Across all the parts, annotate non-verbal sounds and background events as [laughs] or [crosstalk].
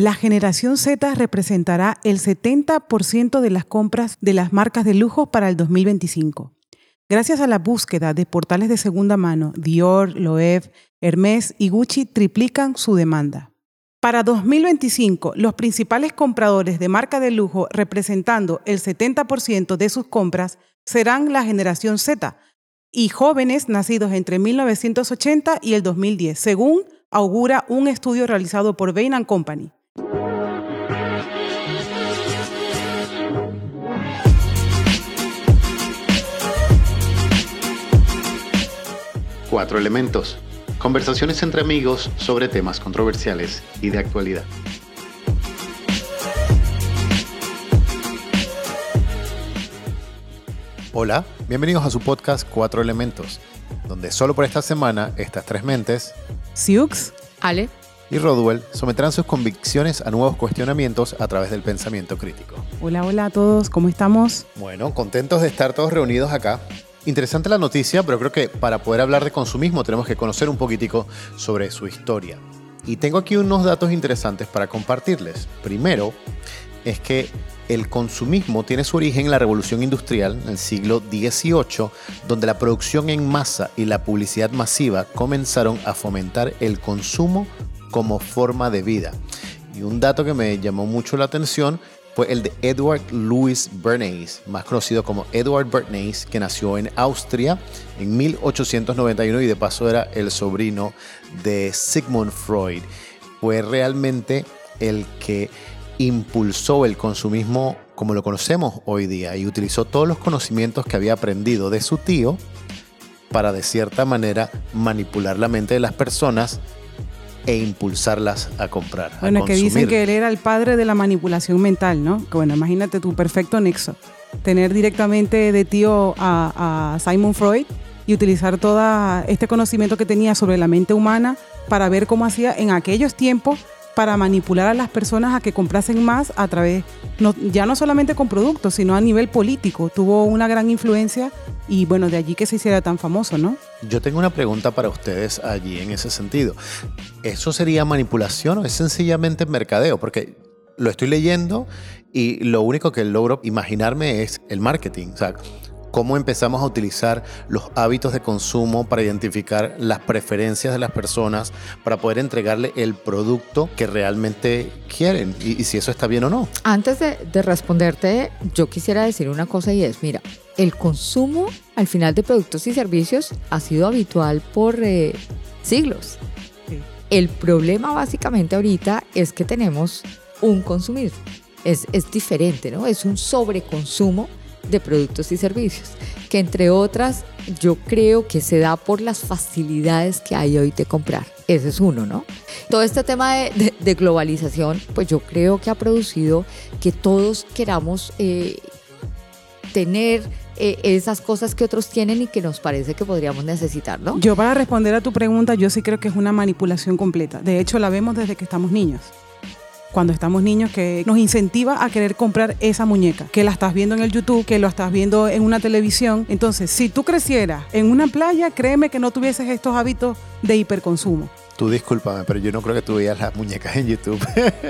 La generación Z representará el 70% de las compras de las marcas de lujo para el 2025. Gracias a la búsqueda de portales de segunda mano, Dior, Loewe, Hermès y Gucci triplican su demanda. Para 2025, los principales compradores de marca de lujo representando el 70% de sus compras serán la generación Z y jóvenes nacidos entre 1980 y el 2010, según augura un estudio realizado por Bain Company. Cuatro elementos. Conversaciones entre amigos sobre temas controversiales y de actualidad. Hola, bienvenidos a su podcast Cuatro Elementos, donde solo por esta semana estas tres mentes, Siux, Ale y Rodwell someterán sus convicciones a nuevos cuestionamientos a través del pensamiento crítico. Hola, hola a todos, ¿cómo estamos? Bueno, contentos de estar todos reunidos acá. Interesante la noticia, pero creo que para poder hablar de consumismo tenemos que conocer un poquitico sobre su historia. Y tengo aquí unos datos interesantes para compartirles. Primero, es que el consumismo tiene su origen en la revolución industrial en el siglo XVIII, donde la producción en masa y la publicidad masiva comenzaron a fomentar el consumo como forma de vida. Y un dato que me llamó mucho la atención fue el de Edward Louis Bernays, más conocido como Edward Bernays, que nació en Austria en 1891 y de paso era el sobrino de Sigmund Freud. Fue realmente el que impulsó el consumismo como lo conocemos hoy día y utilizó todos los conocimientos que había aprendido de su tío para de cierta manera manipular la mente de las personas e impulsarlas a comprar. Bueno, que dicen que él era el padre de la manipulación mental, ¿no? Que bueno, imagínate tu perfecto nexo. Tener directamente de tío a, a Simon Freud y utilizar todo este conocimiento que tenía sobre la mente humana para ver cómo hacía en aquellos tiempos para manipular a las personas a que comprasen más a través, no, ya no solamente con productos, sino a nivel político. Tuvo una gran influencia y bueno, de allí que se hiciera tan famoso, ¿no? Yo tengo una pregunta para ustedes allí en ese sentido. ¿Eso sería manipulación o es sencillamente mercadeo? Porque lo estoy leyendo y lo único que logro imaginarme es el marketing. O cómo empezamos a utilizar los hábitos de consumo para identificar las preferencias de las personas, para poder entregarle el producto que realmente quieren y, si eso está bien o no. Antes de, responderte, yo quisiera decir una cosa y es, mira, el consumo al final de productos y servicios ha sido habitual por eh, siglos. El problema básicamente ahorita es que tenemos un consumismo. Es, es diferente, ¿no? Es un sobreconsumo de productos y servicios, que entre otras yo creo que se da por las facilidades que hay hoy de comprar. Ese es uno, ¿no? Todo este tema de, globalización, pues yo creo que ha producido que todos queramos eh, tener eh, esas cosas que otros tienen y que nos parece que podríamos necesitar, ¿no? Yo para responder a tu pregunta, yo sí creo que es una manipulación completa. De hecho, la vemos desde que estamos niños cuando estamos niños que nos incentiva a querer comprar esa muñeca, que la estás viendo en el YouTube, que lo estás viendo en una televisión. Entonces, si tú crecieras en una playa, créeme que no tuvieses estos hábitos de hiperconsumo. Tú discúlpame, pero yo no creo que tú veas las muñecas en YouTube.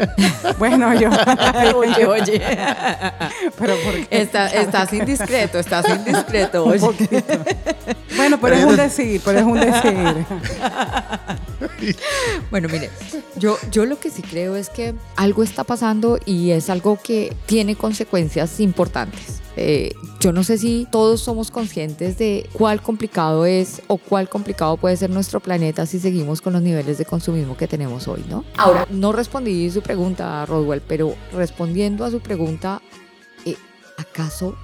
[laughs] bueno, yo. [laughs] oye, oye. [laughs] pero ¿por qué? estás indiscreto, estás indiscreto, oye. bueno, pero, es un decir, pero es un decir. bueno, mire, yo, yo lo que sí creo es que algo está pasando y es algo que tiene consecuencias importantes. Eh, yo no sé si todos somos conscientes de cuál complicado es o cuál complicado puede ser nuestro planeta si seguimos con los niveles de consumismo que tenemos hoy, ¿no? Ahora, no respondí su pregunta, Rodwell, pero respondiendo a su pregunta, eh, ¿acaso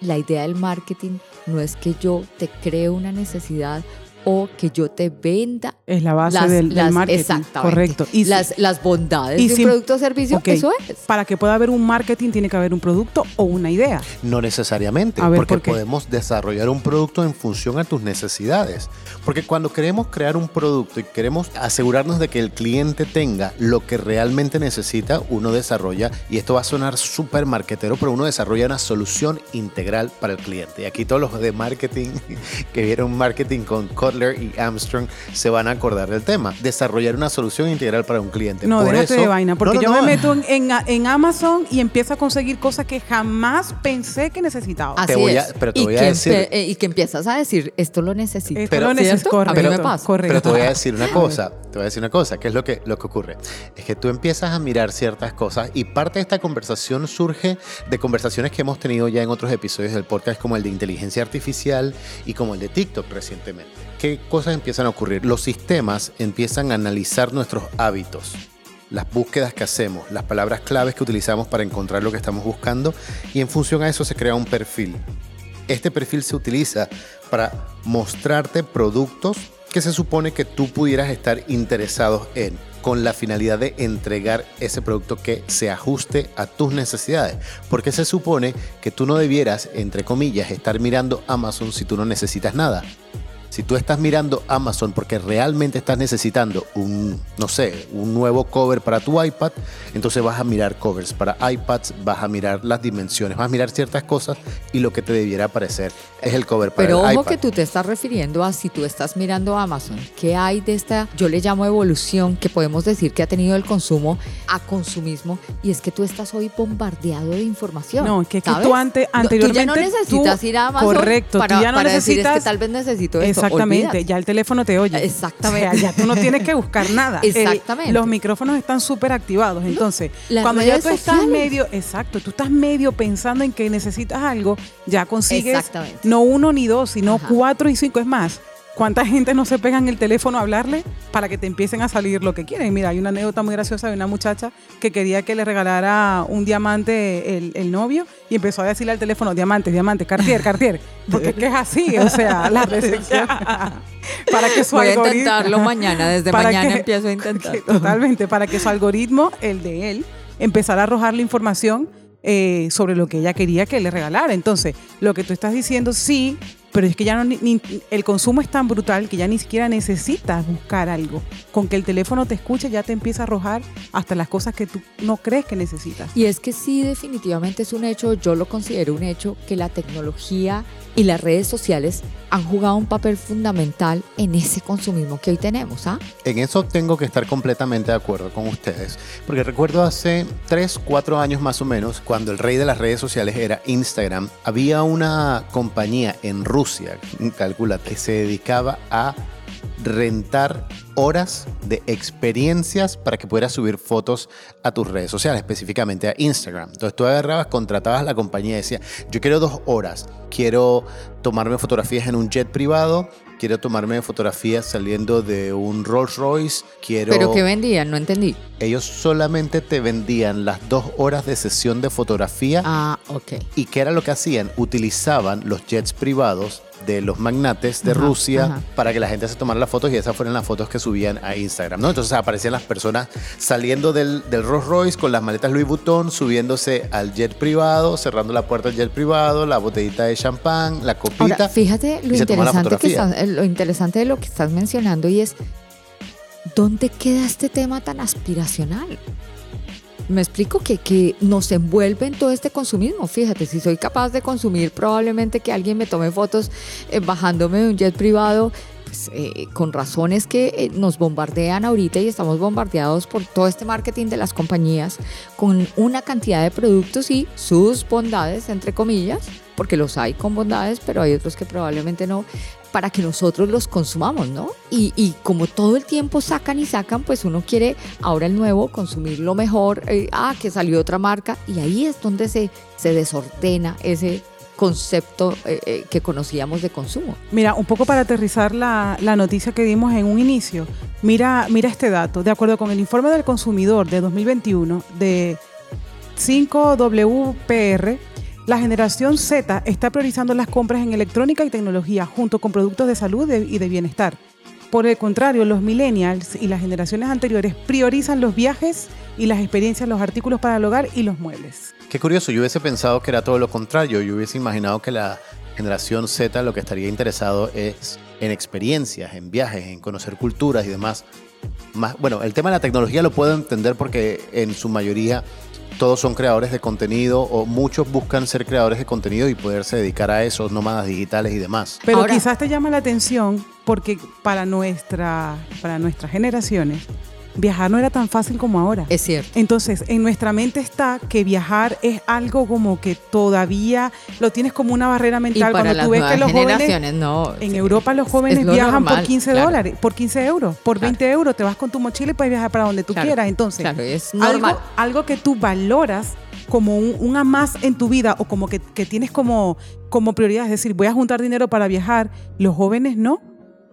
la idea del marketing no es que yo te cree una necesidad o que yo te venda. Es la base del, marketing. Exactamente. Correcto. Y las, las bondades de un producto o servicio, eso es. Para que pueda haber un marketing tiene que haber un producto o una idea. No necesariamente, porque podemos desarrollar un producto en función a tus necesidades. Porque cuando queremos crear un producto y queremos asegurarnos de que el cliente tenga lo que realmente necesita, uno desarrolla, y esto va a sonar súper marketero, pero uno desarrolla una solución integral para el cliente. Y aquí todos los de marketing [laughs] que vieron marketing con Y Armstrong se van a acordar del tema. Desarrollar una solución integral para un cliente. No, Por déjate eso- de vaina, porque No, no, yo no. me meto en, en- en Amazon y empiezo a conseguir cosas que jamás pensé que necesitaba. Así voy a- es. pero te y voy a que decir- empe- eh, y que empiezas a decir, esto lo necesito. Esto pero- lo necesito. A mí correcto, me pasa. correcto. Pero te voy a decir una cosa, te voy a decir una cosa, ¿qué es lo que, lo que ocurre? Es que tú empiezas a mirar ciertas cosas y parte de esta conversación surge de conversaciones que hemos tenido ya en otros episodios del podcast como el de inteligencia artificial y como el de TikTok recientemente. ¿Qué cosas empiezan a ocurrir? Los sistemas empiezan a analizar nuestros hábitos, las búsquedas que hacemos, las palabras claves que utilizamos para encontrar lo que estamos buscando y en función a eso se crea un perfil. Este perfil se utiliza para mostrarte productos que se supone que tú pudieras estar interesados en, con la finalidad de entregar ese producto que se ajuste a tus necesidades. Porque se supone que tú no debieras, entre comillas, estar mirando Amazon si tú no necesitas nada. Si tú estás mirando Amazon porque realmente estás necesitando un, no sé, un nuevo cover para tu iPad, entonces vas a mirar covers para iPads, vas a mirar las dimensiones, vas a mirar ciertas cosas y lo que te debiera aparecer es el cover para Pero el ojo iPad. que tú te estás refiriendo a si tú estás mirando Amazon, ¿qué hay de esta, yo le llamo evolución, que podemos decir que ha tenido el consumo a consumismo? Y es que tú estás hoy bombardeado de información. No, que, que tú ante, No, anteriormente. Tú ya no necesitas tú- ir a Amazon Correcto, para, tú ya no para decir es necesitas. que tal vez necesito esto. Exactamente, Olvídate. ya el teléfono te oye. Exactamente. O sea, ya tú no tienes que buscar nada. [laughs] El- Exactamente. los micrófonos están súper activados. Entonces, las cuando ya tú estás medio, exacto, tú estás medio pensando en que necesitas algo, ya consigues no uno ni dos, sino Ajá. cuatro y cinco. Es más, ¿cuánta gente no se pega en el teléfono a hablarle para que te empiecen a salir lo que quieren? Mira, hay una anécdota muy graciosa de una muchacha que quería que le regalara un diamante el, el novio y empezó a decirle al teléfono, diamante, diamante, Cartier, Cartier. Porque es que es así, o sea, [laughs] la recepción. para que su Voy a intentarlo mañana, desde mañana que- empiezo a intentar. [laughs] que- Totalmente, para que su algoritmo, el de él, empezara a arrojarle información eh, sobre lo que ella quería que le regalara. Entonces, lo que tú estás diciendo, sí, pero es que ya no, ni- ni- el consumo es tan brutal que ya ni siquiera necesitas buscar algo. Con que el teléfono te escuche ya te empieza a arrojar hasta las cosas que tú no crees que necesitas. Y es que sí, definitivamente es un hecho, yo lo considero un hecho, que la tecnología y las redes sociales han jugado un papel fundamental en ese consumismo que hoy tenemos. ¿ah? En eso tengo que estar completamente de acuerdo con ustedes, porque recuerdo hace 3, 4 años más o menos, cuando el rey de las redes sociales era Instagram, había una compañía en Rusia, calcula, que se dedicaba a rentar horas de experiencias para que pudieras subir fotos a tus redes sociales, específicamente a Instagram. Entonces tú agarrabas, contratabas a la compañía y decías, yo quiero dos horas, quiero tomarme fotografías en un jet privado, quiero tomarme fotografías saliendo de un Rolls Royce, quiero... Pero que vendían, no entendí. Ellos solamente te vendían las dos horas de sesión de fotografía Ah, ok. ¿Y qué era lo que hacían? Utilizaban los jets privados de los magnates de Ajá, Rusia ajá. para que la gente se tomara las fotos y esas fueron las fotos que subían a Instagram, ¿no? Entonces aparecían las personas saliendo del, del Rolls Royce con las maletas Louis Vuitton, subiéndose al jet privado, cerrando la puerta del jet privado, la botellita de champán, la copita. Ahora, fíjate lo interesante, que fotografía. estás- eh, lo interesante de lo que estás mencionando y es, ¿dónde queda este tema tan aspiracional? Me explico que, que nos envuelve en todo este consumismo. Fíjate, si soy capaz de consumir probablemente que alguien me tome fotos eh, bajándome de un jet privado, pues eh, con razones que eh, nos bombardean ahorita y estamos bombardeados por todo este marketing de las compañías con una cantidad de productos y sus bondades, entre comillas, porque los hay con bondades, pero hay otros que probablemente no, para que nosotros los consumamos, ¿no? Y, y como todo el tiempo sacan y sacan, pues uno quiere ahora el nuevo, consumir lo mejor, eh, ah, que salió otra marca, y ahí es donde se, se desordena ese concepto eh, eh, que conocíamos de consumo. Mira, un poco para aterrizar la, la noticia que dimos en un inicio, mira, mira este dato. De acuerdo con el informe del consumidor de 2021 de 5WPR, la generación Z está priorizando las compras en electrónica y tecnología junto con productos de salud y de bienestar. Por el contrario, los millennials y las generaciones anteriores priorizan los viajes y las experiencias, los artículos para el hogar y los muebles. Qué curioso, yo hubiese pensado que era todo lo contrario. Yo hubiese imaginado que la generación Z lo que estaría interesado es en experiencias, en viajes, en conocer culturas y demás. Más, bueno, el tema de la tecnología lo puedo entender porque en su mayoría todos son creadores de contenido o muchos buscan ser creadores de contenido y poderse dedicar a eso, nómadas digitales y demás. Pero Ahora- quizás te llama la atención porque para, nuestra, para nuestras generaciones viajar no era tan fácil como ahora. Es cierto. Entonces, en nuestra mente está que viajar es algo como que todavía lo tienes como una barrera Y mental. para Cuando las tú ves que los jóvenes no. En sí, Europa los es- jóvenes lo viajan por normal, 15 claro. dólares, por 15 euros, por Claro. 20 euros, te vas con tu mochila y puedes viajar para donde tú Claro, quieras. Entonces, Claro, es normal. algo, algo que tú valoras como un, un a más en tu vida o como que, que tienes como, como prioridad, es decir, voy a juntar dinero para viajar, los jóvenes no.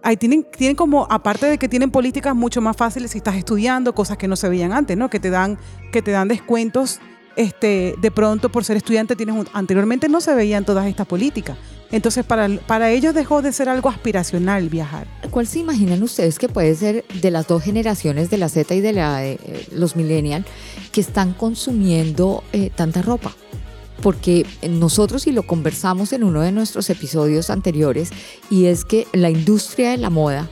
Ahí tienen, tienen como, aparte de que tienen políticas mucho más fáciles si estás estudiando, cosas que no se veían antes, ¿no? Que te dan, que te dan descuentos este, de pronto por ser estudiante tienes un- anteriormente no se veían todas estas políticas. Entonces para, para ellos dejó de ser algo aspiracional viajar. ¿Cuál se imaginan ustedes que puede ser de las dos generaciones, de la Z y de la, eh, los millennials, que están consumiendo eh, tanta ropa? Porque nosotros, y lo conversamos en uno de nuestros episodios anteriores, y es que la industria de la moda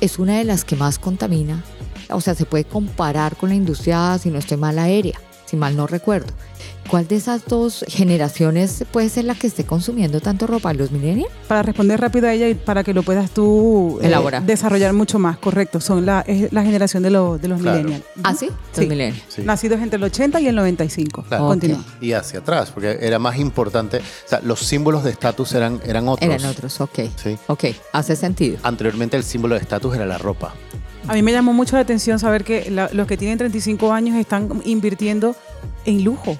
es una de las que más contamina. O sea, se puede comparar con la industria, si no estoy mal, aérea, si mal no recuerdo. ¿Cuál de esas dos generaciones puede ser la que esté consumiendo tanto ropa? ¿Los millennials? Para responder rápido a ella y para que lo puedas tú eh, Elaborar. desarrollar mucho más, correcto. Son la, es la generación de, lo- de los Claro. millennials. ¿Ah, sí? Los Sí. millennials. Sí. Nacidos entre el 80 y el 95. Claro. Continúa. Ok. Y hacia atrás, porque era más importante, o sea, los símbolos de estatus eran, eran otros. Eran otros, ok. Sí. Ok, hace sentido. Anteriormente el símbolo de estatus era la ropa. A mí me llamó mucho la atención saber que la- los que tienen 35 años están invirtiendo en lujo.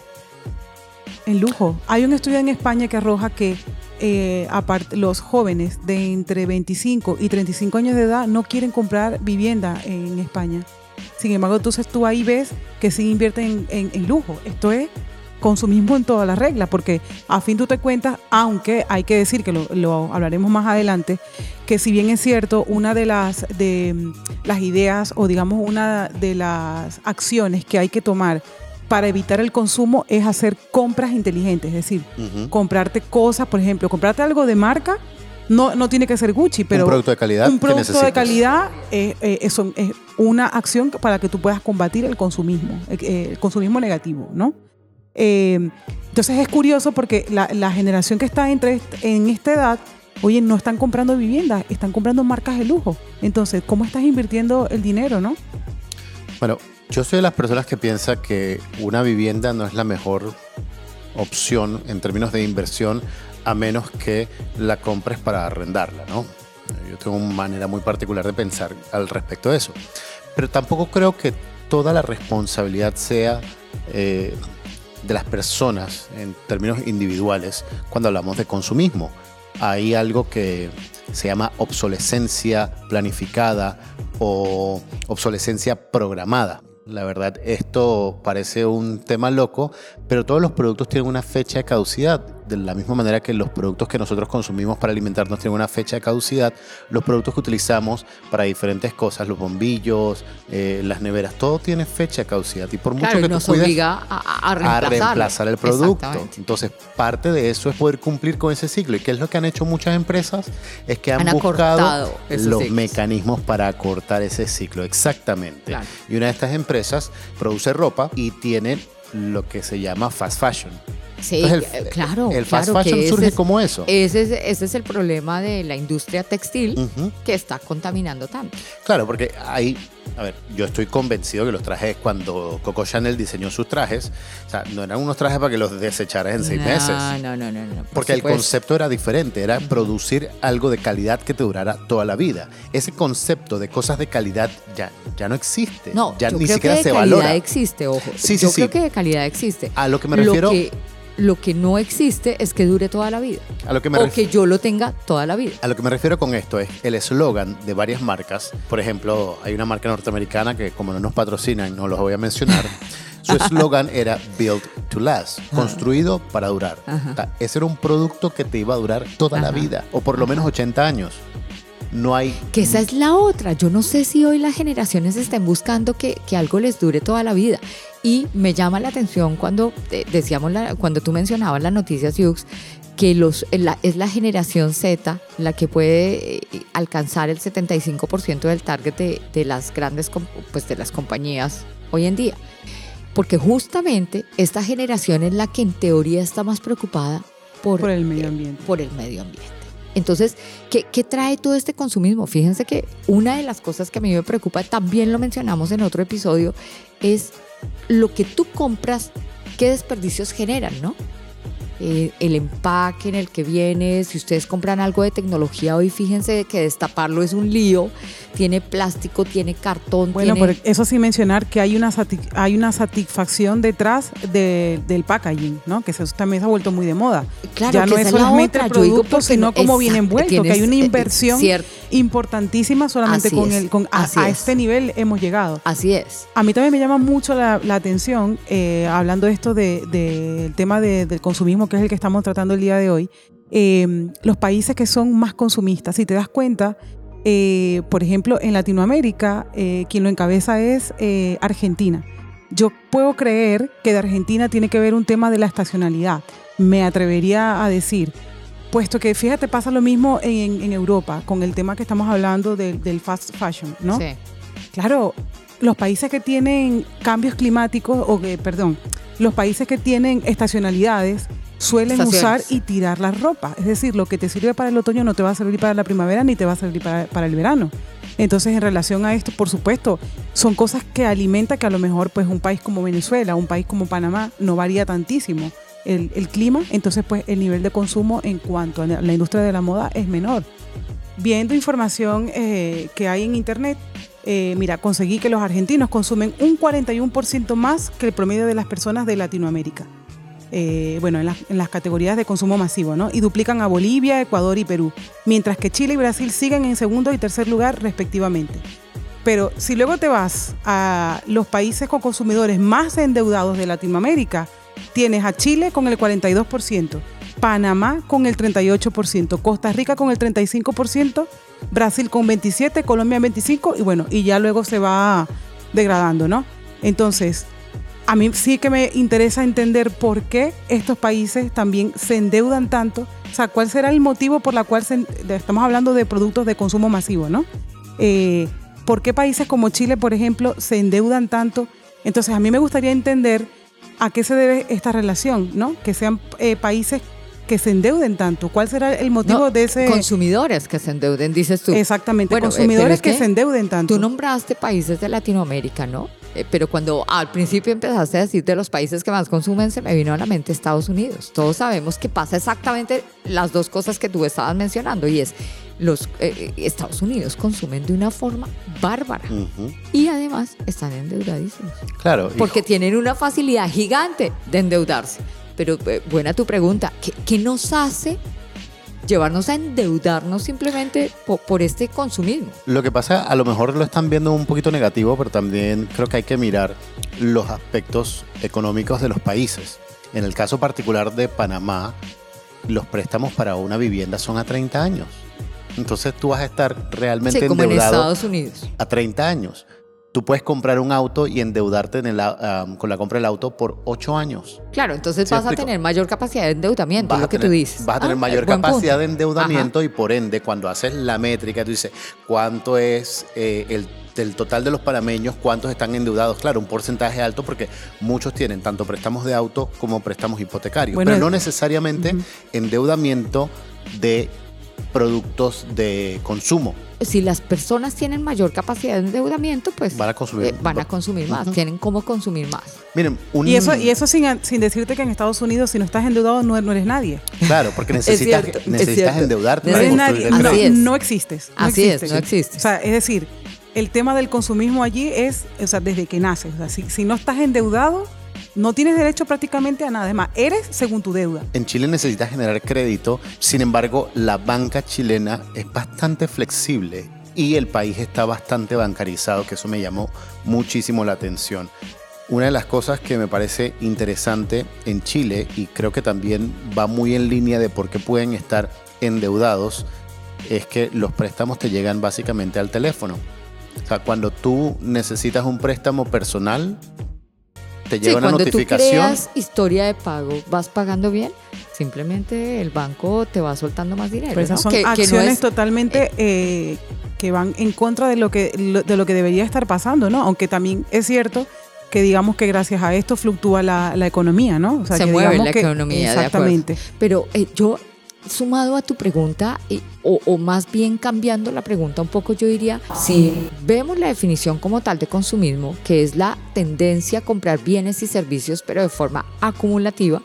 En lujo. Hay un estudio en España que arroja que eh, los jóvenes de entre 25 y 35 años de edad no quieren comprar vivienda en España. Sin embargo, entonces tú ahí ves que sí invierten en, lujo. Esto es consumismo en todas las reglas, porque a fin tú te cuentas, aunque hay que decir que lo, lo hablaremos más adelante, que si bien es cierto, una de las, de las ideas o digamos una de las acciones que hay que tomar para evitar el consumo es hacer compras inteligentes, es decir, comprarte cosas, por ejemplo, comprarte algo de marca, no, no tiene que ser Gucci, pero un producto de calidad. un producto de calidad eh, eh, es, es una acción para que tú puedas combatir el consumismo, eh, eh, el consumismo negativo, ¿no? Eh, entonces es curioso porque la, la generación que está entre en esta edad, oye, no están comprando viviendas, están comprando marcas de lujo. Entonces, ¿cómo estás invirtiendo el dinero, no? Bueno, yo soy de las personas que piensa que una vivienda no es la mejor opción en términos de inversión a menos que la compres para arrendarla, ¿no? Yo tengo una manera muy particular de pensar al respecto de eso. Pero tampoco creo que toda la responsabilidad sea eh, de las personas en términos individuales cuando hablamos de consumismo. Hay algo que se llama obsolescencia planificada o obsolescencia programada. La verdad, esto parece un tema loco, pero todos los productos tienen una fecha de caducidad. De la misma manera que los productos que nosotros consumimos para alimentarnos tienen una fecha de caducidad, los productos que utilizamos para diferentes cosas, los bombillos, eh, las neveras, todo tiene fecha de caducidad. Y por mucho Claro, que tú nos cuides obliga a, a a reemplazarlo. reemplazar el producto. Entonces, parte de eso es poder cumplir con ese ciclo. ¿Y qué es lo que han hecho muchas empresas? Es que han, Han buscado los ciclos. mecanismos para acortar ese ciclo. Exactamente. Claro. Y una de estas empresas produce ropa y tiene lo que se llama fast fashion. Sí, Entonces, eh, claro. El fast claro fashion surge es- como eso. Ese es, ese es el problema de la industria textil que está contaminando tanto. Claro, porque ahí, a ver, yo estoy convencido que los trajes, cuando Coco Chanel diseñó sus trajes, o sea, no eran unos trajes para que los desecharas en seis no, meses. No, no, no, no. por Porque el concepto era diferente, era producir algo de calidad que te durara toda la vida. Ese concepto de cosas de calidad ya, ya no existe. No, ya yo ni creo siquiera que de se calidad valora. existe, ojo. Sí, sí, yo sí. creo que de calidad existe. A lo que me refiero, Lo que, lo que no existe es que dure toda la vida. a lo que me O que yo lo tenga toda la vida. a lo que me refiero con esto es el eslogan de varias marcas. Por ejemplo, hay una marca norteamericana que como no nos patrocinan, no los voy a mencionar. [laughs] Su eslogan era Built to Last, construido para durar. O sea, ese era un producto que te iba a durar toda la vida, o por lo menos 80 años. No hay Que esa es la otra. Yo no sé si hoy las generaciones estén buscando que, que algo les dure toda la vida. Y me llama la atención cuando eh, decíamos la- cuando tú mencionabas las noticias Yux, que los, la- es la generación Z la que puede eh, alcanzar el 75% del target de, de las grandes com- pues de las compañías hoy en día. Porque justamente esta generación es la que en teoría está más preocupada por, Por el medio ambiente. por el medio ambiente. Entonces, ¿qué, ¿qué trae todo este consumismo? Fíjense que una de las cosas que a mí me preocupa, también lo mencionamos en otro episodio, es lo que tú compras, qué desperdicios generan, ¿no? Eh, el empaque en el que viene, si ustedes compran algo de tecnología hoy, fíjense que destaparlo es un lío, tiene plástico, tiene cartón, Bueno, tiene... pero eso sí mencionar que hay una, hay una satisfacción detrás de- del packaging, ¿no? Que eso también se ha vuelto muy de moda. Claro, ya que no es la solamente el producto, sino no- cómo viene envuelto, que hay una eh, inversión cierto. importantísima solamente Así con es, el con a, así a es. este nivel hemos llegado. Así es. A mí también me llama mucho la, la atención, eh, hablando de esto de- del tema de- del consumismo, que es el que estamos tratando el día de hoy, eh, los países que son más consumistas. Si te das cuenta, eh, por ejemplo, en Latinoamérica, eh, quien lo encabeza es eh, Argentina. Yo puedo creer que de Argentina tiene que ver un tema de la estacionalidad. Me atrevería a decir, puesto que fíjate, pasa lo mismo en, en Europa, con el tema que estamos hablando del- del fast fashion, ¿no? Sí. Claro, los países que tienen cambios climáticos, o que, perdón, los países que tienen estacionalidades suelen Estaciones. usar y tirar la ropa. Es decir, lo que te sirve para el otoño no te va a servir para la primavera ni te va a servir para, para el verano. Entonces, en relación a esto, por supuesto, son cosas que alimenta que a lo mejor pues un país como Venezuela, un país como Panamá, no varía tantísimo el, el clima, entonces pues el nivel de consumo en cuanto a la la industria de la moda es menor. Viendo información eh, que hay en internet, eh, mira, conseguí que los argentinos consumen un 41% más que el promedio de las personas de Latinoamérica. Eh, bueno, en las, en las categorías de consumo masivo, ¿no? Y duplican a Bolivia, Ecuador y Perú, mientras que Chile y Brasil siguen en segundo y tercer lugar respectivamente. Pero si luego te vas a los países con consumidores más endeudados de Latinoamérica, tienes a Chile con el 42%, Panamá con el 38%, Costa Rica con el 35%, Brasil con 27%, Colombia en 25% y bueno, y ya luego se va degradando, ¿no? Entonces, a mí sí que me interesa entender por qué estos países también se endeudan tanto. O sea, ¿cuál será el motivo por la cual se, estamos hablando de productos de consumo masivo, ¿no? Eh, ¿Por qué países como Chile, por ejemplo, se endeudan tanto? Entonces, a mí me gustaría entender a qué se debe esta relación, ¿no? Que sean eh, países que se endeuden tanto. ¿Cuál será el motivo No, de ese... Consumidores que se endeuden, dices tú. Exactamente, Bueno, eh, consumidores que, que se endeuden tanto. Tú nombraste países de Latinoamérica, ¿no? Eh, pero cuando al principio empezaste a decir de los países que más consumen, se me vino a la mente Estados Unidos. Todos sabemos que pasa exactamente las dos cosas que tú estabas mencionando y es los eh, Estados Unidos consumen de una forma bárbara y además están endeudadísimos Claro. porque tienen una facilidad gigante de endeudarse. Pero eh, buena tu pregunta, ¿qué, qué nos hace llevarnos a endeudarnos simplemente po- por este consumismo? Lo que pasa, a lo mejor lo están viendo un poquito negativo, pero también creo que hay que mirar los aspectos económicos de los países. En el caso particular de Panamá, los préstamos para una vivienda son a 30 años. Entonces tú vas a estar realmente Sí, como en endeudado Estados Unidos. a 30 años. Tú puedes comprar un auto y endeudarte en el au- con la compra del auto por 8 años. Claro, entonces ¿Sí vas a tener mayor capacidad de endeudamiento, Vas lo que tener, tú dices. Vas a tener Ah, mayor capacidad punto. de endeudamiento y por ende, cuando haces la métrica, tú dices cuánto es eh, el, del total de los panameños, cuántos están endeudados. Claro, un porcentaje alto porque muchos tienen tanto préstamos de auto como préstamos hipotecarios. Bueno, pero no es- necesariamente endeudamiento de productos de consumo. Si las personas tienen mayor capacidad de endeudamiento, pues Van a consumir. eh, van a consumir más, tienen cómo consumir más. Miren, un, Y eso, y eso sin, sin decirte que en Estados Unidos, si no estás endeudado, no, no eres nadie. Claro, porque [laughs] necesitas, cierto, es necesitas endeudarte. No para eres nadie. el No, es. no existes. no Así es, existes. no existes. O sea, es decir, el tema del consumismo allí es, o sea, desde que naces. O sea, si, si no estás endeudado, no tienes derecho prácticamente a nada. Es más, eres según tu deuda. En Chile necesitas generar crédito, sin embargo, la banca chilena es bastante flexible y el país está bastante bancarizado, que eso me llamó muchísimo la atención. Una de las cosas que me parece interesante en Chile, y creo que también va muy en línea de por qué pueden estar endeudados, es que los préstamos te llegan básicamente al teléfono. O sea, cuando tú necesitas un préstamo personal, te Sí, llega una cuando notificación. tú creas historia de pago, ¿vas pagando bien? Simplemente el banco te va soltando más dinero. Pero esas ¿no? son Que- que no acciones es- totalmente eh, que van en contra de lo que, lo- de lo que debería estar pasando, ¿no? Aunque también es cierto que digamos que gracias a esto fluctúa la, la economía, ¿no? O sea, Se mueve la economía. Exactamente. Pero eh, yo, sumado a tu pregunta, o, o, más bien cambiando la pregunta un poco, yo diría, si vemos la definición como tal de consumismo, que es la tendencia a comprar bienes y servicios, pero de forma acumulativa,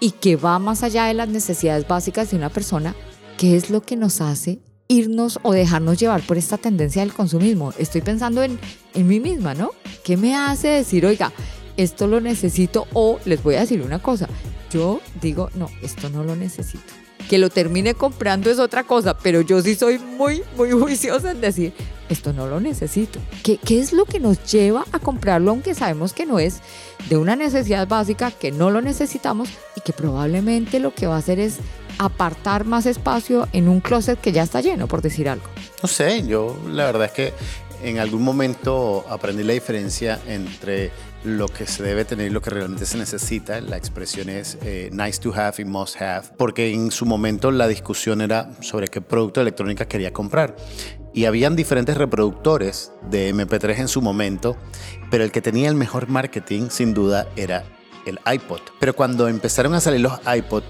y que va más allá de las necesidades básicas de una persona, ¿qué es lo que nos hace irnos o dejarnos llevar por esta tendencia del consumismo? Estoy pensando en, en mí misma, ¿no? ¿Qué me hace decir, oiga, esto lo necesito o les voy a decir una cosa? Yo digo, no, esto no lo necesito. Que lo termine comprando es otra cosa, pero yo sí soy muy, muy juiciosa en decir, esto no lo necesito. ¿Qué, ¿Qué es lo que nos lleva a comprarlo aunque sabemos que no es de una necesidad básica, que no lo necesitamos y que probablemente lo que va a hacer es apartar más espacio en un closet que ya está lleno, por decir algo? No sé, yo la verdad es que en algún momento aprendí la diferencia entre lo que se debe tener y lo que realmente se necesita. La expresión es eh, nice to have y must have, porque en su momento la discusión era sobre qué producto de electrónica quería comprar. Y habían diferentes reproductores de MP3 en su momento, pero el que tenía el mejor marketing sin duda era el iPod. Pero cuando empezaron a salir los iPod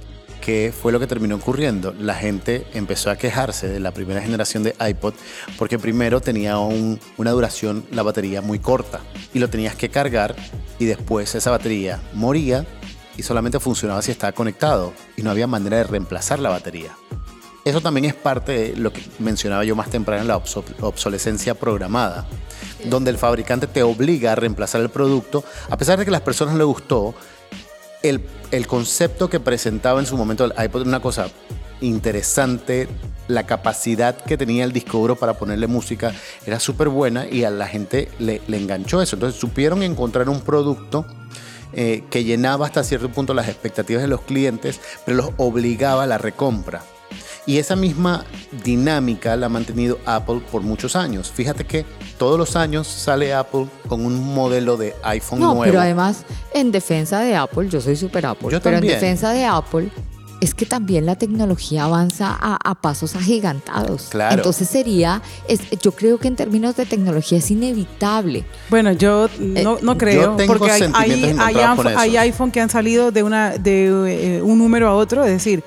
¿qué fue lo que terminó ocurriendo? La gente empezó a quejarse de la primera generación de iPod porque primero tenía una duración, la batería muy corta y lo tenías que cargar y después esa batería moría y solamente funcionaba si estaba conectado y no había manera de reemplazar la batería. Eso también es parte de lo que mencionaba yo más temprano en la obsolescencia programada, donde el fabricante te obliga a reemplazar el producto, a pesar de que a las personas le gustó, el, el concepto que presentaba en su momento el iPod una cosa interesante, la capacidad que tenía el disco duro para ponerle música era súper buena y a la gente le, le, enganchó eso. Entonces supieron encontrar un producto eh, que llenaba hasta cierto punto las expectativas de los clientes, pero los obligaba a la recompra. Y esa misma dinámica la ha mantenido Apple por muchos años. Fíjate que todos los años sale Apple con un modelo de iPhone no, nuevo. Pero además, en defensa de Apple, yo soy super Apple, yo pero también. en defensa de Apple, es que también la tecnología avanza a, pasos agigantados. Claro. Entonces sería, es, yo creo que en términos de tecnología es inevitable. Bueno, yo no, no creo, yo tengo porque hay, hay, hay, iPhone, hay, iPhone que han salido de, una, de eh, un número a otro, es decir,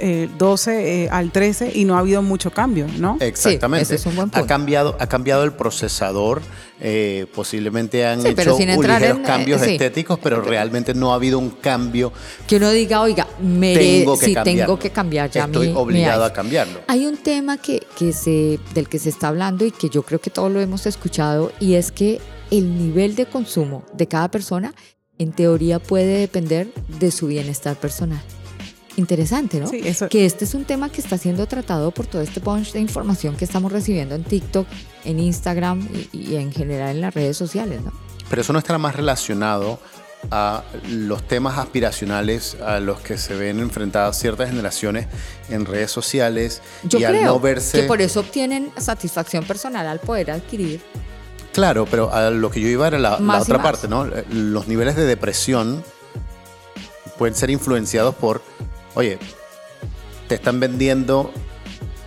eh, 12 eh, al 13 y no ha habido mucho cambio, ¿no? Exactamente. Sí, ese es un buen punto. Ha cambiado, ha cambiado el procesador, eh, posiblemente han Sí, hecho ligeros en, eh, cambios sí. estéticos, pero realmente no ha habido un cambio. Que uno diga, oiga, mere- Tengo que cambiarlo. tengo que cambiar ya Estoy mi- mi obligado a cambiarlo. Hay un tema que, que se, del que se está hablando y que yo creo que todos lo hemos escuchado y es que el nivel de consumo de cada persona en teoría puede depender de su bienestar personal. Interesante, ¿no? Sí, eso- Que este es un tema que está siendo tratado por todo este bunch de información que estamos recibiendo en TikTok, en Instagram y, y en general en las redes sociales, ¿no? Pero eso no estará más relacionado a los temas aspiracionales a los que se ven enfrentadas ciertas generaciones en redes sociales Yo y creo al no verse que por eso obtienen satisfacción personal al poder adquirir. Claro, pero a lo que yo iba era la, la otra parte, ¿no? Los niveles de depresión pueden ser influenciados por, oye, te están vendiendo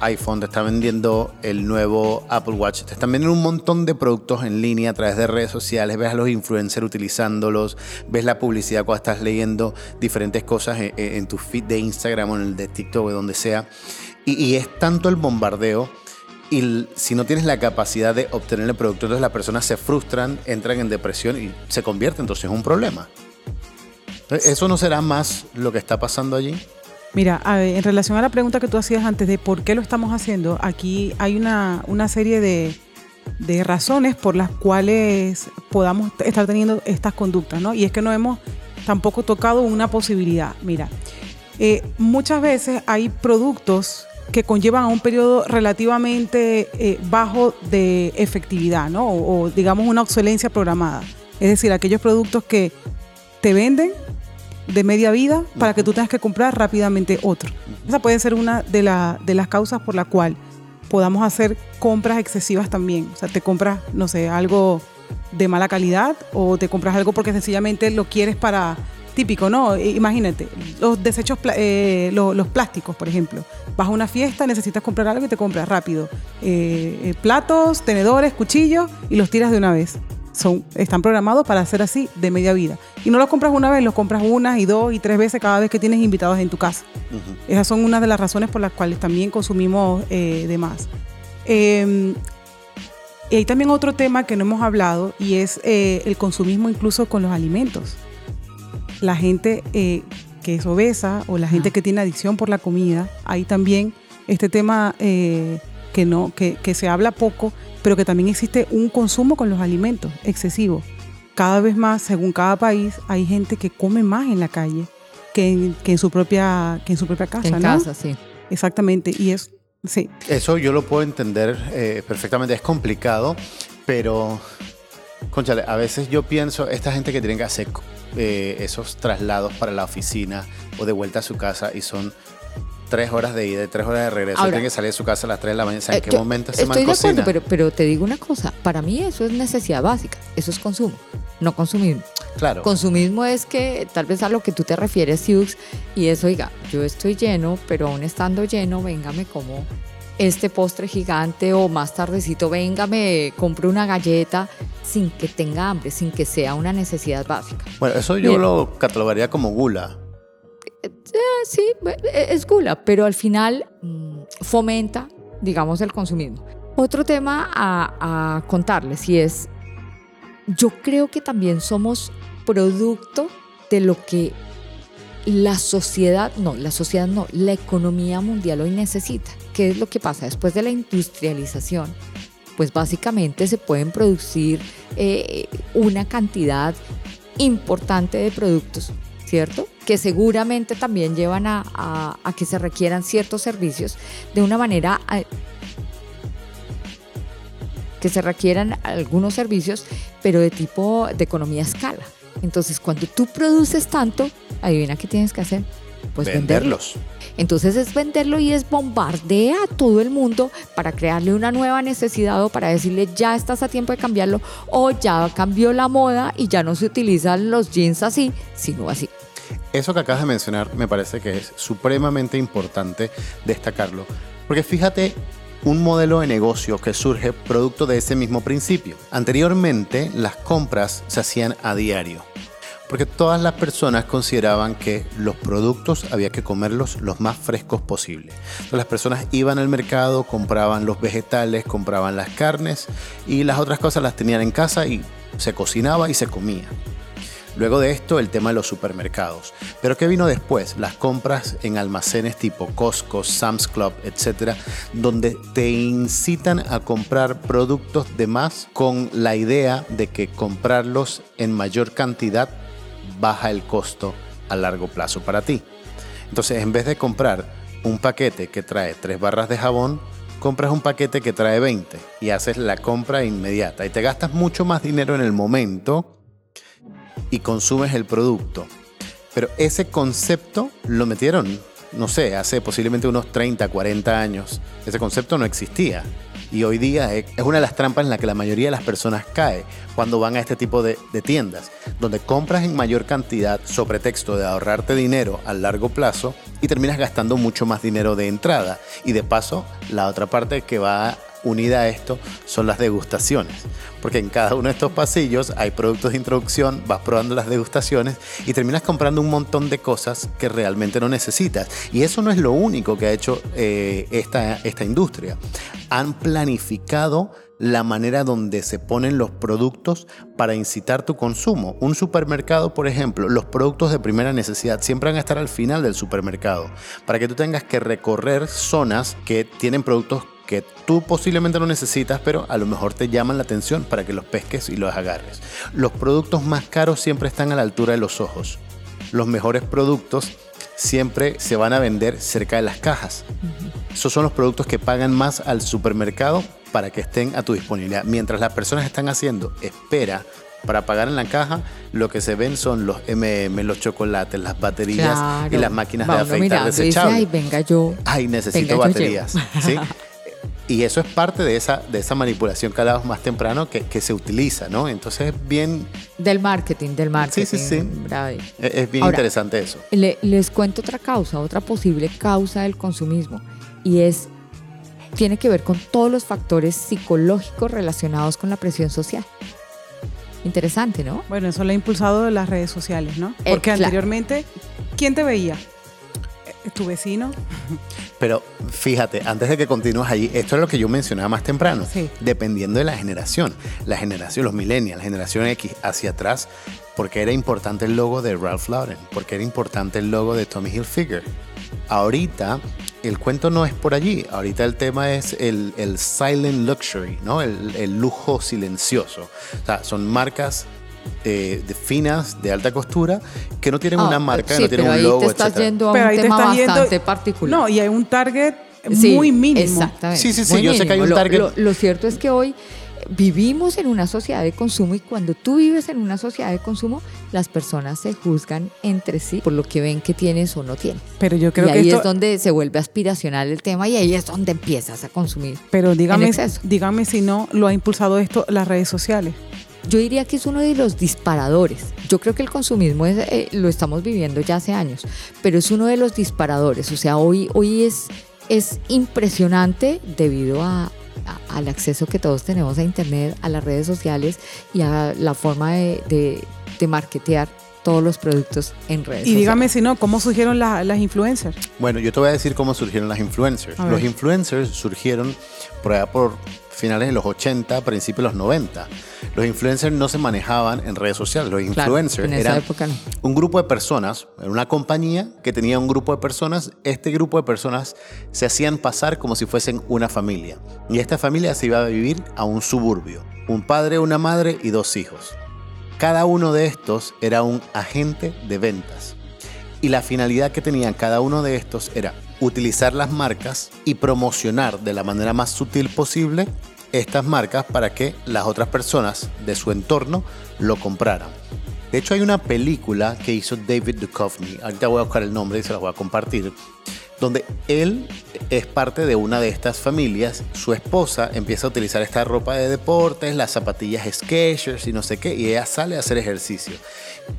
iPhone, te están vendiendo el nuevo Apple Watch, te están vendiendo un montón de productos en línea a través de redes sociales, ves a los influencers utilizándolos, ves la publicidad cuando estás leyendo diferentes cosas en, en tu feed de Instagram o en el de TikTok o de donde sea. Y, es tanto el bombardeo y si no tienes la capacidad de obtener el producto, entonces las personas se frustran, entran en depresión y se convierte entonces en un problema. Entonces, ¿Eso no será más lo que está pasando allí? Mira, ver, en relación a la pregunta que tú hacías antes de por qué lo estamos haciendo, aquí hay una, una serie de, de razones por las cuales podamos estar teniendo estas conductas, ¿no? Y es que no hemos tampoco tocado una posibilidad. Mira, eh, muchas veces hay productos que conllevan a un periodo relativamente eh, bajo de efectividad, ¿no? O, o, digamos una obsolencia programada. Es decir, aquellos productos que te venden de media vida para que tú tengas que comprar rápidamente otro. Esa puede ser una de, la- de las causas por la cual podamos hacer compras excesivas también. O sea, te compras, no sé, algo de mala calidad o te compras algo porque sencillamente lo quieres para típico, ¿no? Imagínate, los desechos, eh, lo- los plásticos, por ejemplo. Vas a una fiesta, necesitas comprar algo y te compras rápido. Eh, eh, platos, tenedores, cuchillos y los tiras de una vez. Son, están programados para ser así de media vida. Y no los compras una vez, los compras una y dos y tres veces cada vez que tienes invitados en tu casa. Esas son una de las razones por las cuales también consumimos eh, de más. Em, y hay también otro tema que no hemos hablado y es eh, el consumismo incluso con los alimentos. La gente eh, que es obesa o la gente que tiene adicción por la comida, hay también este tema que, no, que, que se habla poco pero que también existe un consumo con los alimentos excesivo. Cada vez más, según cada país, hay gente que come más en la calle que en, que en su propia que en su propia casa, en casa, sí. Exactamente, y es sí. Eso yo lo puedo entender eh, perfectamente. Es complicado, pero conchale, a veces yo pienso esta gente que tiene que hacer eh, esos traslados para la oficina o de vuelta a su casa y son tres horas de ida y tres horas de regreso. tiene que salir de su casa a las tres de la mañana. ¿En eh, qué momento se Estoy de acuerdo, pero, pero te digo una cosa. Para mí eso es necesidad básica. Eso es consumo, no consumismo. Claro. Consumismo es que tal vez a lo que tú te refieres, Hughes, y es, oiga, yo estoy lleno, pero aún estando lleno, véngame como este postre gigante o más tardecito, venga, me compro una galleta sin que tenga hambre, sin que sea una necesidad básica. Bueno, eso yo lo catalogaría como gula. Eh, sí, eh, es gula, pero al final mm, fomenta, digamos, el consumismo. Otro tema a, contarles y es, yo creo que también somos producto de lo que la sociedad, no, la sociedad no, la economía mundial hoy necesita. ¿Qué es lo que pasa? Después de la industrialización, pues básicamente se pueden producir eh, una cantidad importante de productos ¿cierto? Que seguramente también llevan a, que se requieran ciertos servicios de una manera que se requieran algunos servicios, pero de tipo de economía a escala. Entonces, cuando tú produces tanto, adivina qué tienes que hacer. Pues venderlos. Entonces es venderlo y es bombardea a todo el mundo para crearle una nueva necesidad o para decirle ya estás a tiempo de cambiarlo o ya cambió la moda y ya no se utilizan los jeans así, sino así. Eso que acabas de mencionar me parece que es supremamente importante destacarlo, porque fíjate un modelo de negocio que surge producto de ese mismo principio. Anteriormente las compras se hacían a diario, porque todas las personas consideraban que los productos había que comerlos los más frescos posible. Las personas iban al mercado, compraban los vegetales, compraban las carnes y las otras cosas las tenían en casa y se cocinaba y se comía. Luego de esto, el tema de los supermercados. Pero ¿qué vino después? Las compras en almacenes tipo Costco, Sam's Club, etcétera, donde te incitan a comprar productos de más con la idea de que comprarlos en mayor cantidad baja el costo a largo plazo para ti. Entonces, en vez de comprar un paquete que trae tres barras de jabón, compras un paquete que trae 20 y haces la compra inmediata y te gastas mucho más dinero en el momento y consumes el producto. Pero ese concepto lo metieron, no sé, hace posiblemente unos 30, 40 años. Ese concepto no existía. Y hoy día es una de las trampas en la que la mayoría de las personas cae cuando van a este tipo de, tiendas, donde compras en mayor cantidad sobre texto de ahorrarte dinero a largo plazo y terminas gastando mucho más dinero de entrada. Y de paso, la otra parte que va unida a esto son las degustaciones, porque en cada uno de estos pasillos hay productos de introducción, vas probando las degustaciones y terminas comprando un montón de cosas que realmente no necesitas. Y eso no es lo único que ha hecho eh, esta, esta industria. Han planificado la manera donde se ponen los productos para incitar tu consumo. Un supermercado, por ejemplo, los productos de primera necesidad siempre van a estar al final del supermercado, para que tú tengas que recorrer zonas que tienen productos que tú posiblemente no necesitas, pero a lo mejor te llaman la atención para que los pesques y los agarres. Los productos más caros siempre están a la altura de los ojos. Los mejores productos siempre se van a vender cerca de las cajas. Esos son los productos que pagan más al supermercado para que estén a tu disponibilidad. Mientras las personas están haciendo espera para pagar en la caja, lo que se ven son los MM, los chocolates, las baterías y las máquinas de afeitar desechables. ay, venga yo. Ay, necesito baterías. ¿sí? [laughs] Y eso es parte de esa, de esa manipulación que hablábamos más temprano que, que, se utiliza, ¿no? Entonces es bien... Del marketing, del marketing. Sí, sí, sí. Es, es, bien interesante eso. les cuento otra causa, otra posible causa del consumismo. Y es, tiene que ver con todos los factores psicológicos relacionados con la presión social. Interesante, ¿no? Bueno, eso lo ha impulsado las redes sociales, ¿no? Eh, Porque claro. anteriormente, ¿quién te veía? ¿Tu vecino? Pero fíjate, antes de que continúes allí, esto es lo que yo mencionaba más temprano. Sí. Dependiendo de la generación, la generación, los millennials, la generación X hacia atrás, porque era importante el logo de Ralph Lauren, porque era importante el logo de Tommy Hilfiger. Ahorita el cuento no es por allí, ahorita el tema es el, el silent luxury, ¿no? El, el lujo silencioso. O sea, son marcas eh, de finas, de alta costura, que no tienen Ah, una marca, sí, no tienen pero un ahí logo, te estás etcétera. yendo a Pero un tema yendo- bastante particular. No, y hay un target Sí, muy mínimo. Exactamente. Sí, sí, sí, muy yo sé que hay un Lo- target- Lo, lo cierto es que hoy vivimos en una sociedad de consumo y cuando tú vives en una sociedad de consumo, las personas se juzgan entre sí por lo que ven que tienes o no tienes. Pero yo creo y que ahí esto, es donde se vuelve aspiracional el tema y ahí es donde empiezas a consumir. pero dígame, dígame si no lo ha impulsado esto las redes sociales. Yo diría que es uno de los disparadores. Yo creo que el consumismo es, eh, lo estamos viviendo ya hace años, pero es uno de los disparadores. O sea, hoy, hoy es, es impresionante debido a, a- al acceso que todos tenemos a Internet, a las redes sociales y a la forma de, de, de marketear todos los productos en redes Y dígame sociales. si no, ¿cómo surgieron la- las influencers? Bueno, yo te voy a decir cómo surgieron las influencers. Los influencers surgieron por allá por finales de los 80, principios de los 90. Los influencers no se manejaban en redes sociales. Los influencers eran época no. un grupo de personas, era una compañía que tenía un grupo de personas. Este grupo de personas se hacían pasar como si fuesen una familia. Y esta familia se iba a vivir a un suburbio. Un padre, una madre y dos hijos. Cada uno de estos era un agente de ventas. Y la finalidad que tenían cada uno de estos era utilizar las marcas y promocionar de la manera más sutil posible estas marcas para que las otras personas de su entorno lo compraran. De hecho, hay una película que hizo David Duchovny, ahorita voy a buscar el nombre y se las voy a compartir, donde él es parte de una de estas familias. Su esposa empieza a utilizar esta ropa de deportes, las zapatillas Skechers y no sé qué, y ella sale a hacer ejercicio.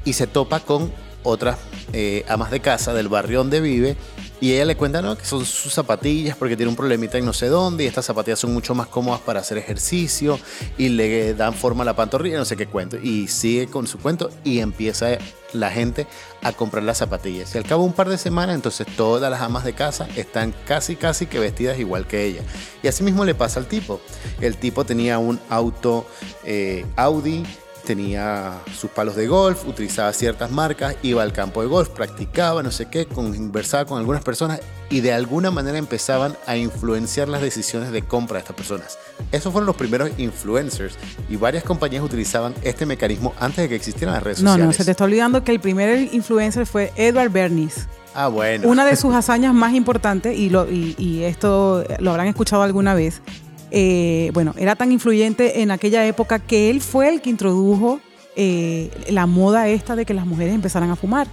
Y se topa con otras eh, amas de casa del barrio donde vive y ella le cuenta ¿no? que son sus zapatillas porque tiene un problemita en no sé dónde y estas zapatillas son mucho más cómodas para hacer ejercicio y le dan forma a la pantorrilla, no sé qué cuento. Y sigue con su cuento y empieza la gente a comprar las zapatillas. Y al cabo de un par de semanas, entonces todas las amas de casa están casi, casi que vestidas igual que ella. Y así mismo le pasa al tipo. El tipo tenía un auto eh, Audi, tenía sus palos de golf, utilizaba ciertas marcas, iba al campo de golf, practicaba, no sé qué, conversaba con algunas personas y de alguna manera empezaban a influenciar las decisiones de compra de estas personas. Esos fueron los primeros influencers y varias compañías utilizaban este mecanismo antes de que existieran las redes No, sociales. no, se te está olvidando que el primer influencer fue Edward Bernays. Ah, bueno. Una de sus hazañas más importantes, y, lo, y, y esto lo habrán escuchado alguna vez, eh, bueno, era tan influyente en aquella época que él fue el que introdujo eh, la moda esta de que las mujeres empezaran a fumar.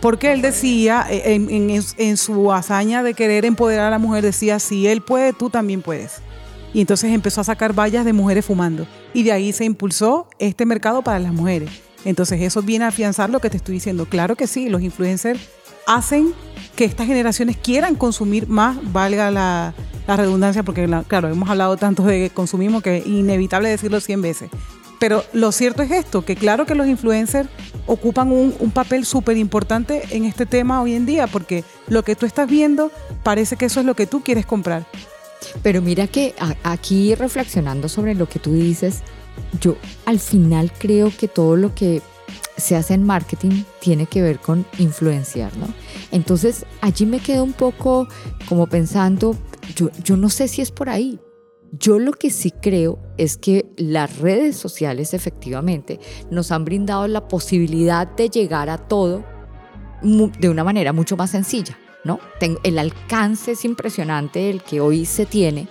Porque él decía, eh, en, en- su hazaña de querer empoderar a la mujer, decía, si él puede, tú también puedes. Y entonces empezó a sacar vallas de mujeres fumando. Y de ahí se impulsó este mercado para las mujeres. Entonces eso viene a afianzar lo que te estoy diciendo. Claro que sí, los influencers hacen que estas generaciones quieran consumir más, valga la, la redundancia, porque la- claro, hemos hablado tanto de consumismo que es inevitable decirlo 100 veces. Pero lo cierto es esto, que claro que los influencers ocupan un, un papel súper importante en este tema hoy en día, porque lo que tú estás viendo parece que eso es lo que tú quieres comprar. Pero mira que aquí reflexionando sobre lo que tú dices, yo al final creo que todo lo que se hace en marketing tiene que ver con influenciar, ¿no? Entonces allí me quedo un poco como pensando, yo, no sé si es por ahí. Yo lo que sí creo es que las redes sociales efectivamente nos han brindado la posibilidad de llegar a todo de una manera mucho más sencilla, ¿no? El alcance es impresionante el que hoy se tiene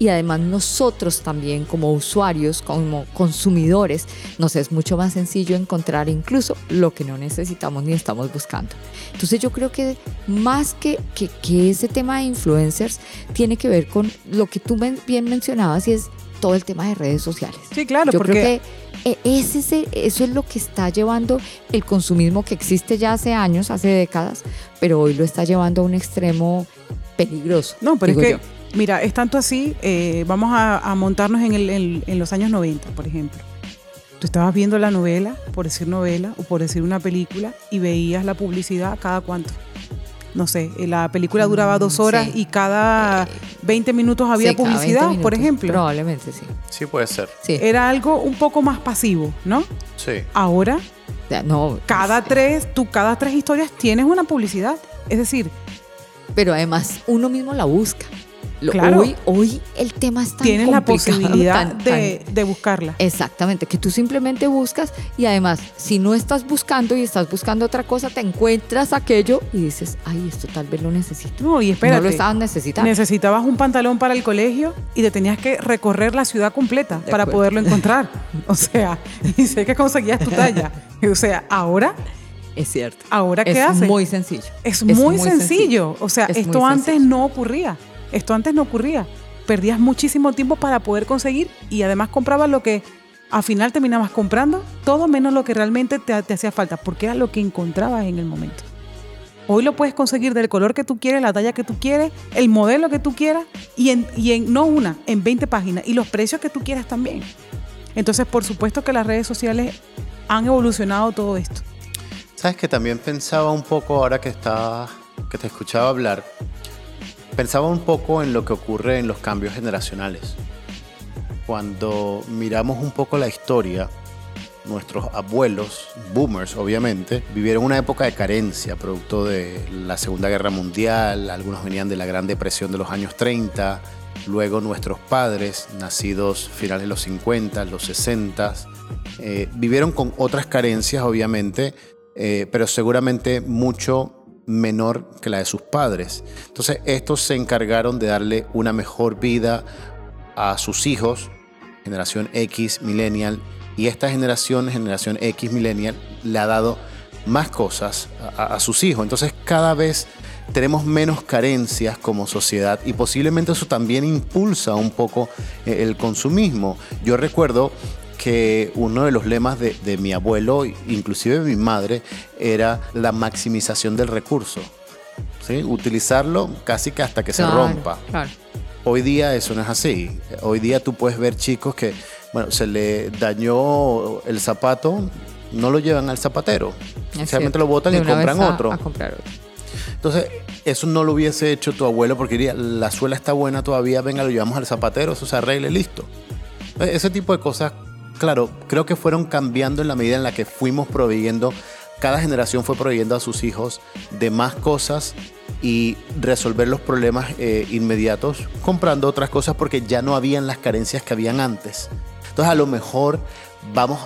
y además nosotros también como usuarios, como consumidores, nos es mucho más sencillo encontrar incluso lo que no necesitamos ni estamos buscando. Entonces yo creo que más que, que, que ese tema de influencers tiene que ver con lo que tú bien mencionabas y es todo el tema de redes sociales. Sí, claro, Yo porque creo que eh, ese eso es lo que está llevando el consumismo que existe ya hace años, hace décadas, pero hoy lo está llevando a un extremo peligroso. No, pero es yo. que, mira, es tanto así, eh, vamos a, a montarnos en, el- en- en los años 90, por ejemplo. Tú estabas viendo la novela, por decir novela, o por decir una película, y veías la publicidad cada cuánto. No sé, eh, la película duraba dos Mm, horas sí. y cada 20 minutos había Sí, cada 20 publicidad, por ejemplo. Probablemente sí. Sí, puede ser. Sí. Era algo un poco más pasivo, ¿no? Sí. Ahora, no, cada tres, tú cada tres historias tienes una publicidad. Es decir, pero además uno mismo la busca. Claro. Hoy, hoy el tema es tan tienes la posibilidad tan- de, de buscarla. Exactamente, que tú simplemente buscas y además, si no estás buscando y estás buscando otra cosa, te encuentras aquello y dices, ay, esto tal vez lo necesito. No, y espérate. No lo estabas necesitando. Necesitabas un pantalón para el colegio y te tenías que recorrer la ciudad completa De para acuerdo. poderlo encontrar. [laughs] O sea, [laughs] y sé que conseguías tu talla. O sea, ahora, es cierto. ahora qué es haces? muy sencillo. Es muy, sencillo. O sea, Es esto antes no ocurría. Esto antes no ocurría. Perdías muchísimo tiempo para poder conseguir y además comprabas lo que al final terminabas comprando, todo menos lo que realmente te, hacía falta, porque era lo que encontrabas en el momento. Hoy lo puedes conseguir del color que tú quieres, la talla que tú quieres, el modelo que tú quieras y en, y en no una, en 20 páginas y los precios que tú quieras también. Entonces, por supuesto que las redes sociales han evolucionado todo esto. Sabes que también pensaba un poco ahora que estaba, que te escuchaba hablar, pensaba un poco en lo que ocurre en los cambios generacionales. Cuando miramos un poco la historia, nuestros abuelos, boomers obviamente, vivieron una época de carencia, producto de la Segunda Guerra Mundial, algunos venían de la Gran Depresión de los años 30, luego nuestros padres, nacidos finales de los 50, los 60, eh, vivieron con otras carencias obviamente, eh, pero seguramente mucho menor que la de sus padres. Entonces estos se encargaron de darle una mejor vida a sus hijos, generación X, millennial, y esta generación, generación X, millennial, le ha dado más cosas a, a- sus hijos. Entonces cada vez tenemos menos carencias como sociedad y posiblemente eso también impulsa un poco eh, el consumismo. Yo recuerdo que uno de los lemas de, de mi abuelo, inclusive de mi madre, era la maximización del recurso. ¿sí? Utilizarlo casi que hasta que se rompa. Claro. Hoy día eso no es así. Hoy día tú puedes ver chicos que, bueno, se le dañó el zapato, no lo llevan al zapatero. Simplemente lo botan y compran a- otro. A comprar otro. Entonces, eso no lo hubiese hecho tu abuelo porque diría, la suela está buena todavía, venga, lo llevamos al zapatero, eso se arregle listo. E- Ese tipo de cosas, claro, creo que fueron cambiando en la medida en la que fuimos proveyendo, cada generación fue proveyendo a sus hijos de más cosas y resolver los problemas eh, inmediatos comprando otras cosas porque ya no habían las carencias que habían antes. Entonces, a lo mejor vamos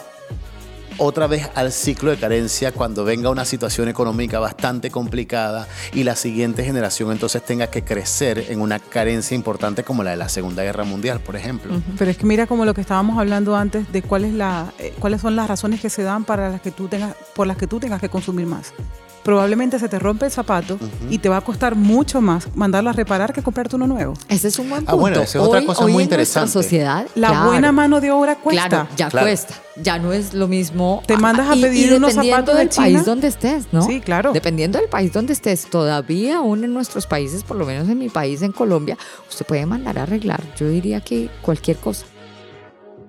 otra vez al ciclo de carencia cuando venga una situación económica bastante complicada y la siguiente generación entonces tenga que crecer en una carencia importante como la de la Segunda Guerra Mundial, por ejemplo. Pero es que mira como lo que estábamos hablando antes de cuál es la, eh, cuáles son las razones que se dan para las que tú tengas, por las que tú tengas que consumir más. Probablemente se te rompe el zapato y te va a costar mucho más mandarlo a reparar que comprarte uno nuevo. Ese es un buen Ah, punto. bueno, esa es otra Hoy- cosa hoy muy en nuestra interesante. sociedad, La claro, buena mano de obra cuesta. Claro, ya Claro. cuesta. Ya no es lo mismo. Te mandas a pedir y unos dependiendo zapatos de del China. país donde estés, ¿no? Sí, claro. Dependiendo del país donde estés, todavía aún en nuestros países, por lo menos en mi país, en Colombia, usted puede mandar a arreglar. Yo diría que cualquier cosa.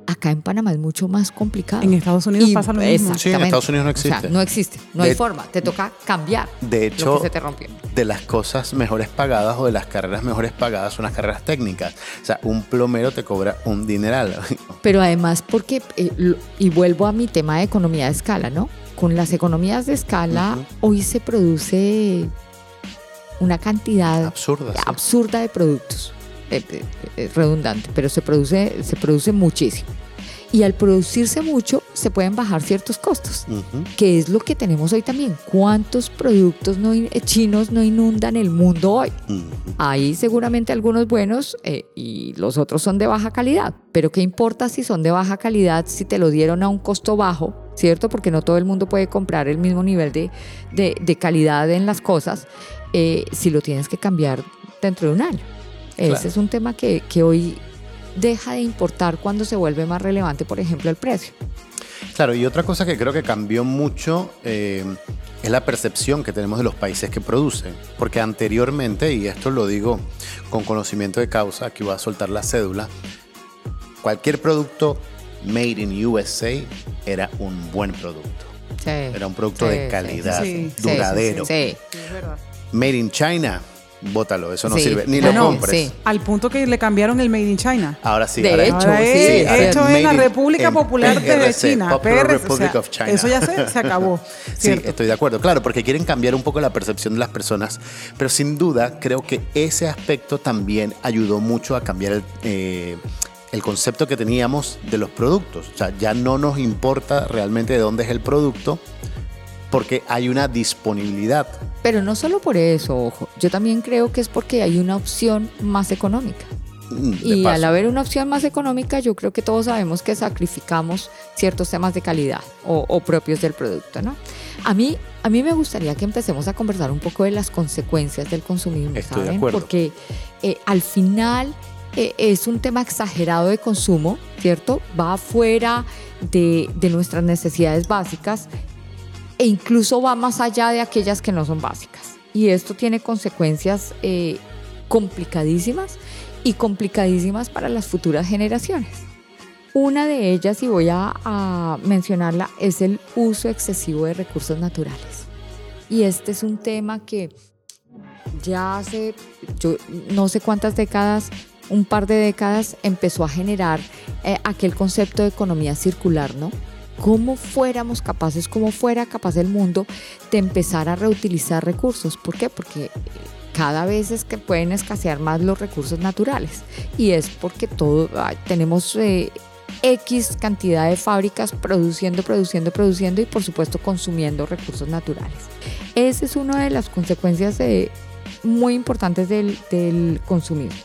Acá en Panamá es mucho más complicado. En Estados Unidos Y- pasa lo mismo. Sí, en. Estados Unidos no O sea, existe. no existe, no De- hay forma. Te toca cambiar De lo hecho, que se te rompió. de las cosas mejores pagadas o de las carreras mejores pagadas son las carreras técnicas. O sea, un plomero te cobra un dineral. [laughs] Pero además porque, eh, lo- y vuelvo a mi tema de economía de escala, ¿no? Con las economías de escala, hoy se produce una cantidad Absurda. sí. absurda de productos. Eh, eh, eh, redundante, pero se produce, se produce muchísimo. Y al producirse mucho, se pueden bajar ciertos costos, que es lo que tenemos hoy también. ¿Cuántos productos no in- chinos no inundan el mundo hoy? Hay seguramente algunos buenos eh, y los otros son de baja calidad. Pero ¿qué importa si son de baja calidad si te lo dieron a un costo bajo? ¿Cierto? Porque no todo el mundo puede comprar el mismo nivel de, de- de calidad en las cosas eh, si lo tienes que cambiar dentro de un año. Claro. Ese es un tema que, que hoy deja de importar cuando se vuelve más relevante, por ejemplo, el precio. Claro, y otra cosa que creo que cambió mucho eh, es la percepción que tenemos de los países que producen. Porque anteriormente, y esto lo digo con conocimiento de causa, aquí voy a soltar la cédula, cualquier producto Made in USA era un buen producto. Sí, Era un producto sí, de calidad, sí, sí, duradero. Made in China, bótalo, eso no Sí. sirve. Ni lo no, compres. sí. Al punto que le cambiaron el Made in China. Ahora sí. De ahora hecho, Ahora sí, es ahora hecho en la República Popular de China. Popular PRC, o Republic sea, of China. Eso ya se, se acabó. [laughs] Sí, estoy de acuerdo, claro, porque quieren cambiar un poco la percepción de las personas, pero sin duda creo que ese aspecto también ayudó mucho a cambiar el, eh, el concepto que teníamos de los productos. O sea, ya no nos importa realmente de dónde es el producto, porque hay una disponibilidad. Pero no solo por eso, ojo. Yo también creo que es porque hay una opción más económica. mm, de Y al haber una opción más económica, yo creo que todos sabemos que sacrificamos ciertos temas de calidad o, o propios del producto, ¿no? A mí, a mí me gustaría que empecemos a conversar un poco de las consecuencias del consumismo, Estoy de. Porque eh, al final eh, es un tema exagerado de consumo, ¿cierto? Va fuera de, de nuestras necesidades básicas e incluso va más allá de aquellas que no son básicas. Y esto tiene consecuencias eh, complicadísimas y complicadísimas para las futuras generaciones. Una de ellas, y voy a, mencionarla, es el uso excesivo de recursos naturales. Y este es un tema que ya hace, yo no sé cuántas décadas, un par de décadas, empezó a generar eh, aquel concepto de economía circular, ¿no? Cómo fuéramos capaces, cómo fuera capaz el mundo de empezar a reutilizar recursos. ¿Por qué? Porque cada vez es que pueden escasear más los recursos naturales y es porque todo tenemos eh, X cantidad de fábricas produciendo, produciendo, produciendo y por supuesto consumiendo recursos naturales. Esa es una de las consecuencias de, muy importantes del, del consumismo.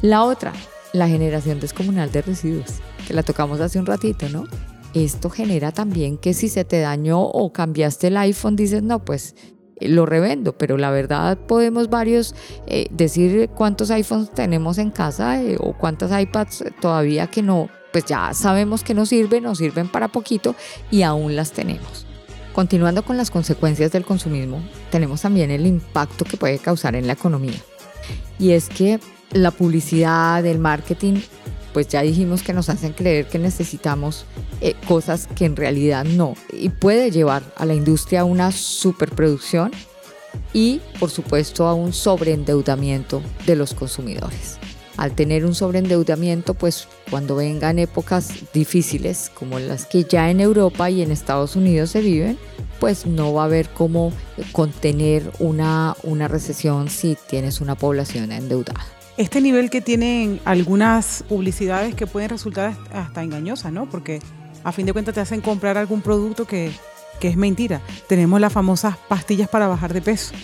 La otra, la generación descomunal de residuos, que la tocamos hace un ratito, ¿no? Esto genera también que si se te dañó o cambiaste el iPhone, dices, no, pues eh, lo revendo, pero la verdad podemos varios eh, decir cuántos iPhones tenemos en casa eh, o cuántas iPads todavía que no, pues ya sabemos que no sirven, no sirven para poquito y aún las tenemos. Continuando con las consecuencias del consumismo, tenemos también el impacto que puede causar en la economía. Y es que la publicidad, el marketing, pues ya dijimos que nos hacen creer que necesitamos eh, cosas que en realidad no. Y puede llevar a la industria a una superproducción y, por supuesto, a un sobreendeudamiento de los consumidores. Al tener un sobreendeudamiento, pues cuando vengan épocas difíciles como las que ya en Europa y en Estados Unidos se viven, pues no va a haber cómo contener una, una recesión si tienes una población endeudada. Este nivel que tienen algunas publicidades que pueden resultar hasta engañosas, ¿no? Porque a fin de cuentas te hacen comprar algún producto que, que es mentira. Tenemos las famosas pastillas para bajar de peso.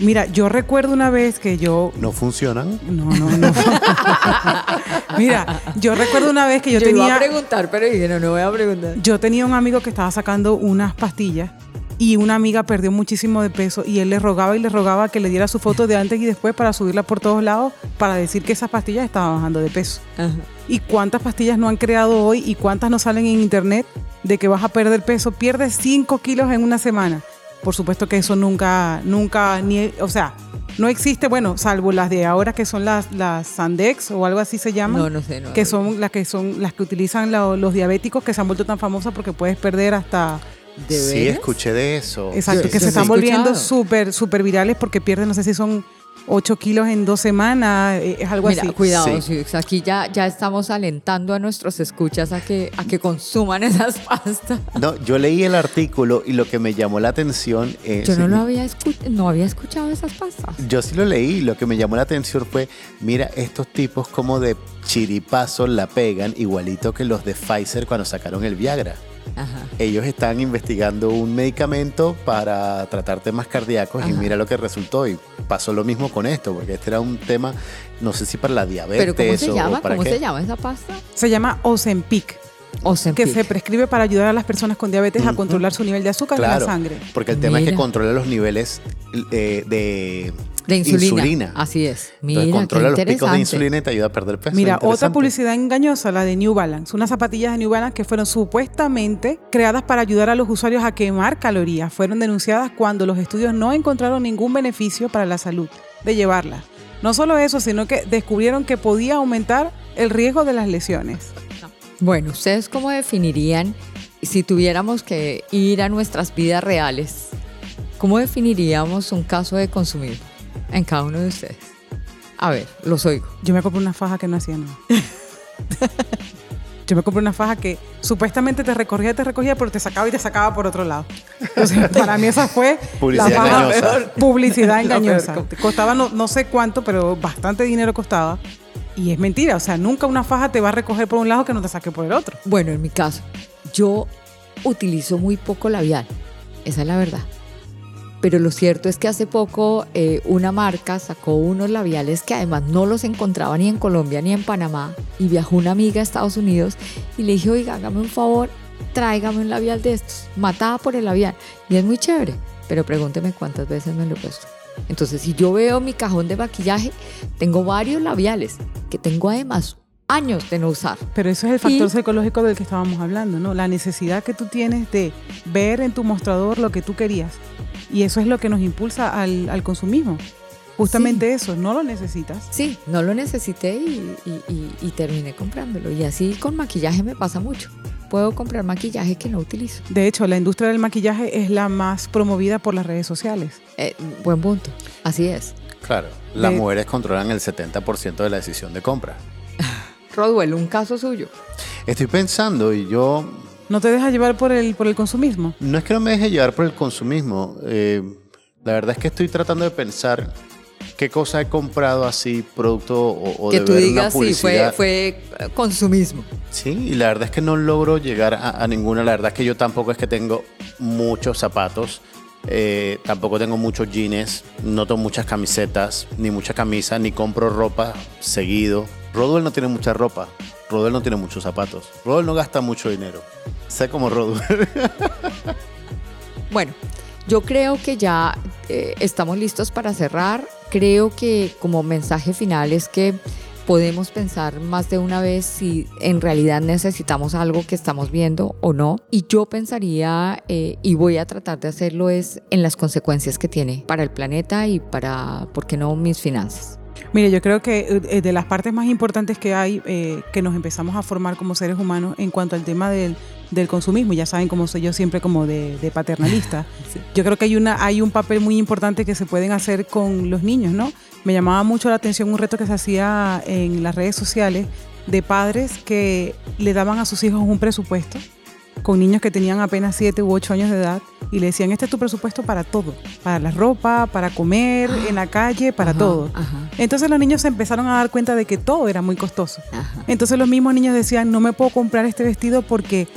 Mira, yo recuerdo una vez que yo... ¿No funcionan? No, no, no. [laughs] Mira, yo recuerdo una vez que yo, Yo iba tenía... a preguntar, pero dije, no, no voy a preguntar. Yo tenía un amigo que estaba sacando unas pastillas y una amiga perdió muchísimo de peso y él le rogaba y le rogaba que le diera su foto de antes y después para subirla por todos lados para decir que esas pastillas estaban bajando de peso. ¿Y cuántas pastillas no han creado hoy y cuántas no salen en internet de que vas a perder peso? Pierdes 5 kilos en una semana. Por supuesto que eso nunca, nunca, ni, o sea, no existe, bueno, salvo las de ahora que son las, las Sandex o algo así se llaman No, no sé. No, que son las que son las que utilizan lo- los diabéticos que se han vuelto tan famosas porque puedes perder hasta ¿De sí, escuché de eso. exacto Yo- que yo se están volviendo súper súper virales porque pierden no sé si son 8 kilos en dos semanas eh, es algo Mira, así cuidado, Sí. sí, aquí ya, ya estamos alentando a nuestros escuchas a que, a que consuman [laughs] esas pastas. No, yo leí el artículo y lo que me llamó la atención es... Yo no lo había, escu- no había escuchado esas pastas. Yo sí lo leí, lo que me llamó la atención fue, mira, estos tipos como de chiripazo la pegan, igualito que los de Pfizer cuando sacaron el Viagra. Ajá. Ellos están investigando un medicamento para tratar temas cardíacos y mira lo que resultó. Y pasó lo mismo con esto, porque este era un tema, no sé si para la diabetes Pero ¿cómo se o- o llama? para ¿Cómo qué. se llama esa pasta? se llama Ozempic Ozempic. que se prescribe para ayudar a las personas con diabetes a controlar su nivel de azúcar en Claro, la sangre porque el tema es que controla los niveles eh, de, de insulina. insulina. Así es. Mira, Entonces controla los picos de insulina y te ayuda a perder peso. Mira, otra publicidad engañosa, la de New Balance. Unas zapatillas de New Balance que fueron supuestamente creadas para ayudar a los usuarios a quemar calorías. Fueron denunciadas cuando los estudios no encontraron ningún beneficio para la salud de llevarlas. No solo eso, sino que descubrieron que podía aumentar el riesgo de las lesiones. Bueno, ¿ustedes cómo definirían, si tuviéramos que ir a nuestras vidas reales, cómo definiríamos un caso de consumismo en cada uno de ustedes? A ver, los oigo. Yo me compré una faja que no hacía nada. Yo me compré una faja que supuestamente te recorría, te recogía, pero te sacaba y te sacaba por otro lado. Entonces, [laughs] para mí esa fue Publicidad la faja engañosa. publicidad [laughs] engañosa. Costaba no, no sé cuánto, pero bastante dinero costaba. Y es mentira, o sea, nunca una faja te va a recoger por un lado que no te saque por el otro. Bueno, en mi caso, yo utilizo muy poco labial, esa es la verdad. Pero lo cierto es que hace poco eh, una marca sacó unos labiales que además no los encontraba ni en Colombia ni en Panamá y viajó una amiga a Estados Unidos y le dije, oiga, hágame un favor, tráigame un labial de estos, matada por el labial. Y es muy chévere, pero pregúnteme cuántas veces me lo he puesto. Entonces, si yo veo mi cajón de maquillaje, tengo varios labiales que tengo además años de no usar. Pero eso es el factor Y- psicológico del que estábamos hablando, ¿no? La necesidad que tú tienes de ver en tu mostrador lo que tú querías. Y eso es lo que nos impulsa al, al consumismo. Justamente eso, no lo necesitas. Sí, no lo necesité y, y- y- y terminé comprándolo. Y así con maquillaje me pasa mucho. Puedo comprar maquillaje que no utilizo. De hecho, la industria del maquillaje es la más promovida por las redes sociales. Eh, buen punto. Así es. Claro, las De- mujeres controlan el 70% de la decisión de compra. [laughs] Rodwell, un caso suyo. Estoy pensando y yo ¿No te dejas llevar por el, por el consumismo? no es que no me deje llevar por el consumismo. eh, la verdad es que estoy tratando de pensar qué cosa he comprado así, producto o, o que de tú ver digas, una sí, fue, publicidad. fue eh, consumismo. Sí, y la verdad es que no logro llegar a, a ninguna. La verdad es que yo tampoco es que tengo muchos zapatos, eh, tampoco tengo muchos jeans, no tengo muchas camisetas, ni mucha camisa, ni compro ropa seguido. Rodwell no tiene mucha ropa, Rodwell no tiene muchos zapatos, Rodwell no gasta mucho dinero. Sé como Rodwell. [laughs] Bueno, yo creo que ya eh, estamos listos para cerrar. Creo que como mensaje final es que podemos pensar más de una vez si en realidad necesitamos algo que estamos viendo o no. Y yo pensaría, eh, y voy a tratar de hacerlo, es en las consecuencias que tiene para el planeta y para, ¿por qué no, mis finanzas? Mire, yo creo que eh, de las partes más importantes que hay, eh, que nos empezamos a formar como seres humanos en cuanto al tema del, del consumismo, ya saben cómo soy yo siempre como de, de paternalista, [laughs] Sí. yo creo que hay, una, hay un papel muy importante que se pueden hacer con los niños, ¿no? Me llamaba mucho la atención un reto que se hacía en las redes sociales de padres que le daban a sus hijos un presupuesto con niños que tenían apenas 7 u 8 años de edad y le decían, este es tu presupuesto para todo, para la ropa, para comer en la calle, para Ajá, todo. Ajá, Entonces los niños se empezaron a dar cuenta de que todo era muy costoso. ajá. Entonces los mismos niños decían, no me puedo comprar este vestido porque,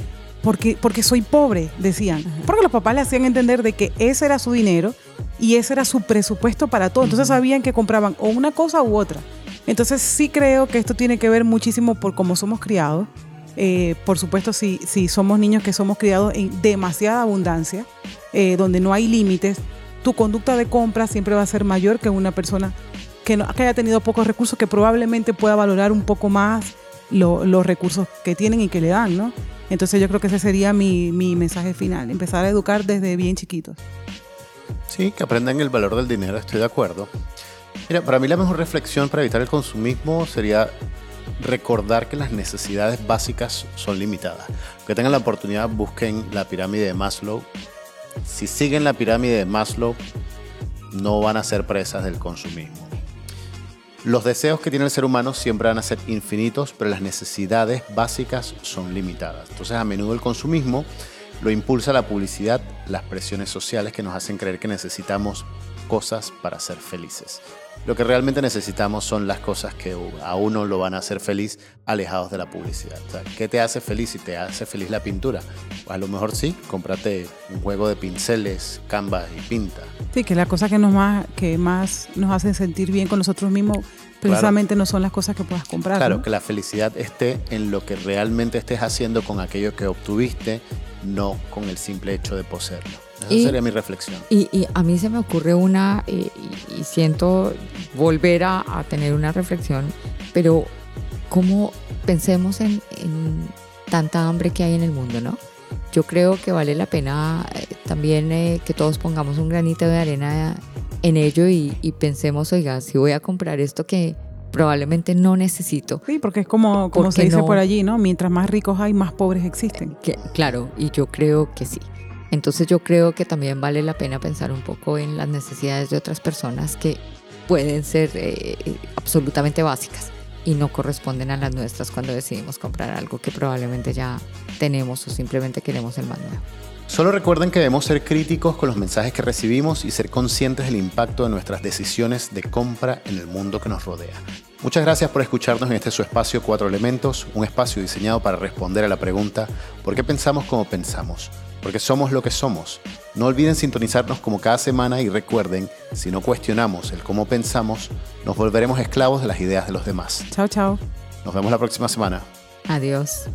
porque, porque soy pobre, decían. Porque los papás le hacían entender de que ese era su dinero y ese era su presupuesto para todo. Entonces sabían que compraban o una cosa u otra. Entonces sí creo que esto tiene que ver muchísimo por cómo somos criados. Eh, por supuesto, si, si somos niños que somos criados en demasiada abundancia, eh, donde no hay límites, tu conducta de compra siempre va a ser mayor que una persona que, no, que haya tenido pocos recursos, que probablemente pueda valorar un poco más lo- los recursos que tienen y que le dan, ¿no? Entonces yo creo que ese sería mi, mi mensaje final, empezar a educar desde bien chiquitos. Sí, que aprendan el valor del dinero, estoy de acuerdo. Mira, para mí la mejor reflexión para evitar el consumismo sería recordar que las necesidades básicas son limitadas. Que tengan la oportunidad, busquen la pirámide de Maslow. Si siguen la pirámide de Maslow, no van a ser presas del consumismo. Los deseos que tiene el ser humano siempre van a ser infinitos, pero las necesidades básicas son limitadas. Entonces, a menudo el consumismo lo impulsa la publicidad, las presiones sociales que nos hacen creer que necesitamos cosas para ser felices. Lo que realmente necesitamos son las cosas que a uno lo van a hacer feliz alejados de la publicidad. O sea, ¿Qué te hace feliz si te hace feliz la pintura? A lo mejor sí, cómprate un juego de pinceles, canvas y pinta. Sí, que las cosas que, nos más, que más nos hacen sentir bien con nosotros mismos precisamente no son las cosas que puedas comprar. Claro, ¿no? que la felicidad esté en lo que realmente estés haciendo con aquello que obtuviste, no con el simple hecho de poseerlo. Esa Y- sería mi reflexión. Y, y a mí se me ocurre una, eh, y, y siento volver a, a tener una reflexión, pero ¿cómo pensemos en, en tanta hambre que hay en el mundo, no? Yo creo que vale la pena eh, también eh, que todos pongamos un granito de arena en ello y, y pensemos, oiga, si voy a comprar esto que probablemente no necesito. Sí, porque es como, como se dice por allí, ¿no? Mientras más ricos hay, más pobres existen. claro, y yo creo que sí. Entonces yo creo que también vale la pena pensar un poco en las necesidades de otras personas que pueden ser eh, absolutamente básicas y no corresponden a las nuestras cuando decidimos comprar algo que probablemente ya tenemos o simplemente queremos el más nuevo. Solo recuerden que debemos ser críticos con los mensajes que recibimos y ser conscientes del impacto de nuestras decisiones de compra en el mundo que nos rodea. Muchas gracias por escucharnos en este su espacio Cuatro Elementos, un espacio diseñado para responder a la pregunta ¿por qué pensamos como pensamos? Porque somos lo que somos. No olviden sintonizarnos como cada semana y recuerden, si no cuestionamos el cómo pensamos, nos volveremos esclavos de las ideas de los demás. Chao, chao. Nos vemos la próxima semana. Adiós.